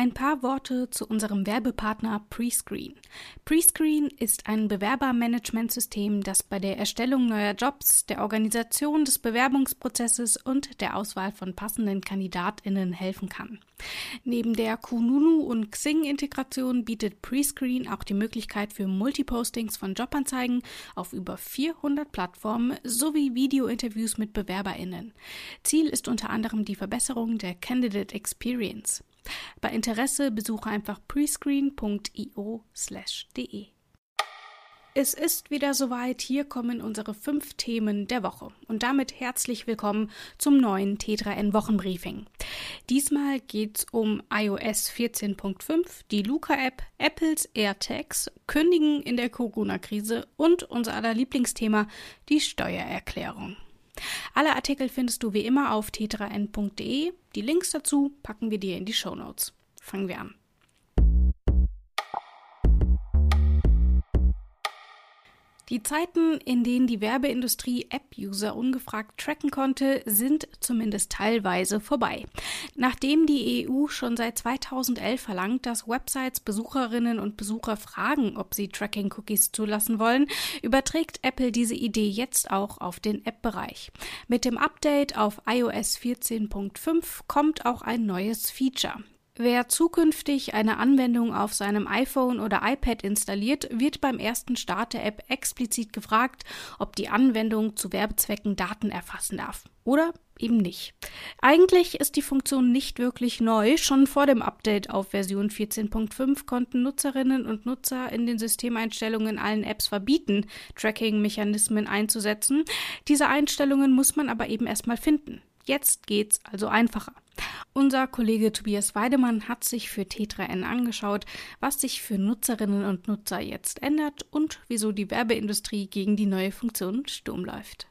Ein paar Worte zu unserem Werbepartner Prescreen. Prescreen ist ein Bewerbermanagementsystem, das bei der Erstellung neuer Jobs, der Organisation des Bewerbungsprozesses und der Auswahl von passenden KandidatInnen helfen kann. Neben der Kununu und Xing-Integration bietet Prescreen auch die Möglichkeit für Multipostings von Jobanzeigen auf über 400 Plattformen sowie Videointerviews mit BewerberInnen. Ziel ist unter anderem die Verbesserung der Candidate Experience. Bei Interesse besuche einfach prescreen.io/de. Es ist wieder soweit. Hier kommen unsere fünf Themen der Woche. Und damit herzlich willkommen zum neuen T3N Wochenbriefing. Diesmal geht's um iOS 14.5, die Luca-App, Apples AirTags, Kündigen in der Corona-Krise und unser aller Lieblingsthema, die Steuererklärung. Alle Artikel findest du wie immer auf t3n.de. Die Links dazu packen wir dir in die Show Notes. Fangen wir an. Die Zeiten, in denen die Werbeindustrie App-User ungefragt tracken konnte, sind zumindest teilweise vorbei. Nachdem die EU schon seit 2011 verlangt, dass Websites Besucherinnen und Besucher fragen, ob sie Tracking-Cookies zulassen wollen, überträgt Apple diese Idee jetzt auch auf den App-Bereich. Mit dem Update auf iOS 14.5 kommt auch ein neues Feature. Wer zukünftig eine Anwendung auf seinem iPhone oder iPad installiert, wird beim ersten Start der App explizit gefragt, ob die Anwendung zu Werbezwecken Daten erfassen darf. Oder eben nicht. Eigentlich ist die Funktion nicht wirklich neu. Schon vor dem Update auf Version 14.5 konnten Nutzerinnen und Nutzer in den Systemeinstellungen allen Apps verbieten, Tracking-Mechanismen einzusetzen. Diese Einstellungen muss man aber eben erstmal finden. Jetzt geht's also einfacher. Unser Kollege Tobias Weidemann hat sich für T3N angeschaut, was sich für Nutzerinnen und Nutzer jetzt ändert und wieso die Werbeindustrie gegen die neue Funktion Sturm läuft.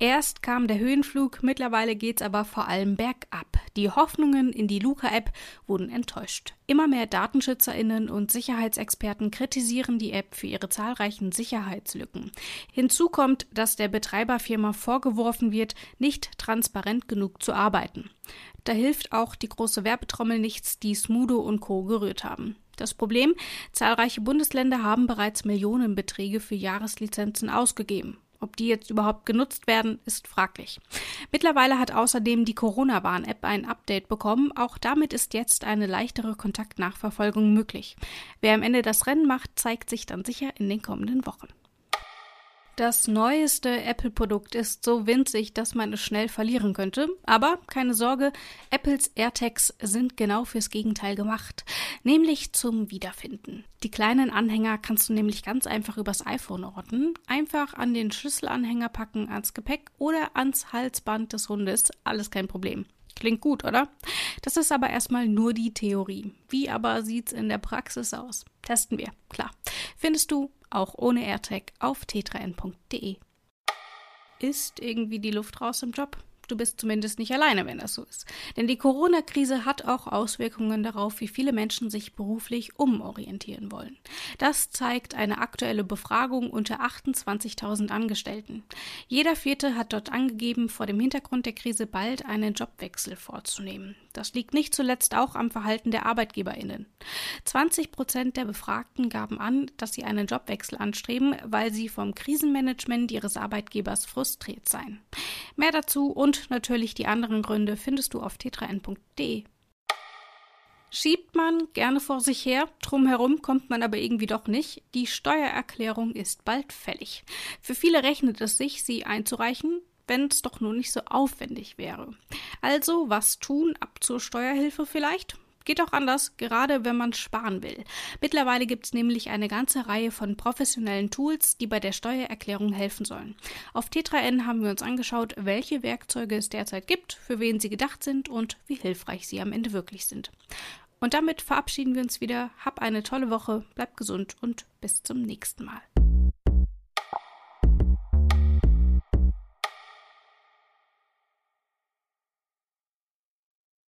Erst kam der Höhenflug, mittlerweile geht's aber vor allem bergab. Die Hoffnungen in die Luca-App wurden enttäuscht. Immer mehr DatenschützerInnen und Sicherheitsexperten kritisieren die App für ihre zahlreichen Sicherheitslücken. Hinzu kommt, dass der Betreiberfirma vorgeworfen wird, nicht transparent genug zu arbeiten. Da hilft auch die große Werbetrommel nichts, die Smudo und Co. gerührt haben. Das Problem, zahlreiche Bundesländer haben bereits Millionenbeträge für Jahreslizenzen ausgegeben. Ob die jetzt überhaupt genutzt werden, ist fraglich. Mittlerweile hat außerdem die Corona-Warn-App ein Update bekommen. Auch damit ist jetzt eine leichtere Kontaktnachverfolgung möglich. Wer am Ende das Rennen macht, zeigt sich dann sicher in den kommenden Wochen. Das neueste Apple-Produkt ist so winzig, dass man es schnell verlieren könnte. Aber keine Sorge, Apples AirTags sind genau fürs Gegenteil gemacht, nämlich zum Wiederfinden. Die kleinen Anhänger kannst du nämlich ganz einfach übers iPhone orten, einfach an den Schlüsselanhänger packen, ans Gepäck oder ans Halsband des Hundes, alles kein Problem. Klingt gut, oder? Das ist aber erstmal nur die Theorie. Wie aber sieht's in der Praxis aus? Testen wir, klar. Findest du auch ohne AirTag auf t3n.de. Ist irgendwie die Luft raus im Job? Du bist zumindest nicht alleine, wenn das so ist. Denn die Corona-Krise hat auch Auswirkungen darauf, wie viele Menschen sich beruflich umorientieren wollen. Das zeigt eine aktuelle Befragung unter 28.000 Angestellten. Jeder Vierte hat dort angegeben, vor dem Hintergrund der Krise bald einen Jobwechsel vorzunehmen. Das liegt nicht zuletzt auch am Verhalten der ArbeitgeberInnen. 20 Prozent der Befragten gaben an, dass sie einen Jobwechsel anstreben, weil sie vom Krisenmanagement ihres Arbeitgebers frustriert seien. Mehr dazu und natürlich die anderen Gründe findest du auf t3n.de. Schiebt man gerne vor sich her, drumherum kommt man aber irgendwie doch nicht. Die Steuererklärung ist bald fällig. Für viele rechnet es sich, sie einzureichen, wenn es doch nur nicht so aufwendig wäre. Also, was tun ab zur Steuerhilfe vielleicht? Geht auch anders, gerade wenn man sparen will. Mittlerweile gibt es nämlich eine ganze Reihe von professionellen Tools, die bei der Steuererklärung helfen sollen. Auf T3N haben wir uns angeschaut, welche Werkzeuge es derzeit gibt, für wen sie gedacht sind und wie hilfreich sie am Ende wirklich sind. Und damit verabschieden wir uns wieder. Hab eine tolle Woche, bleib gesund und bis zum nächsten Mal.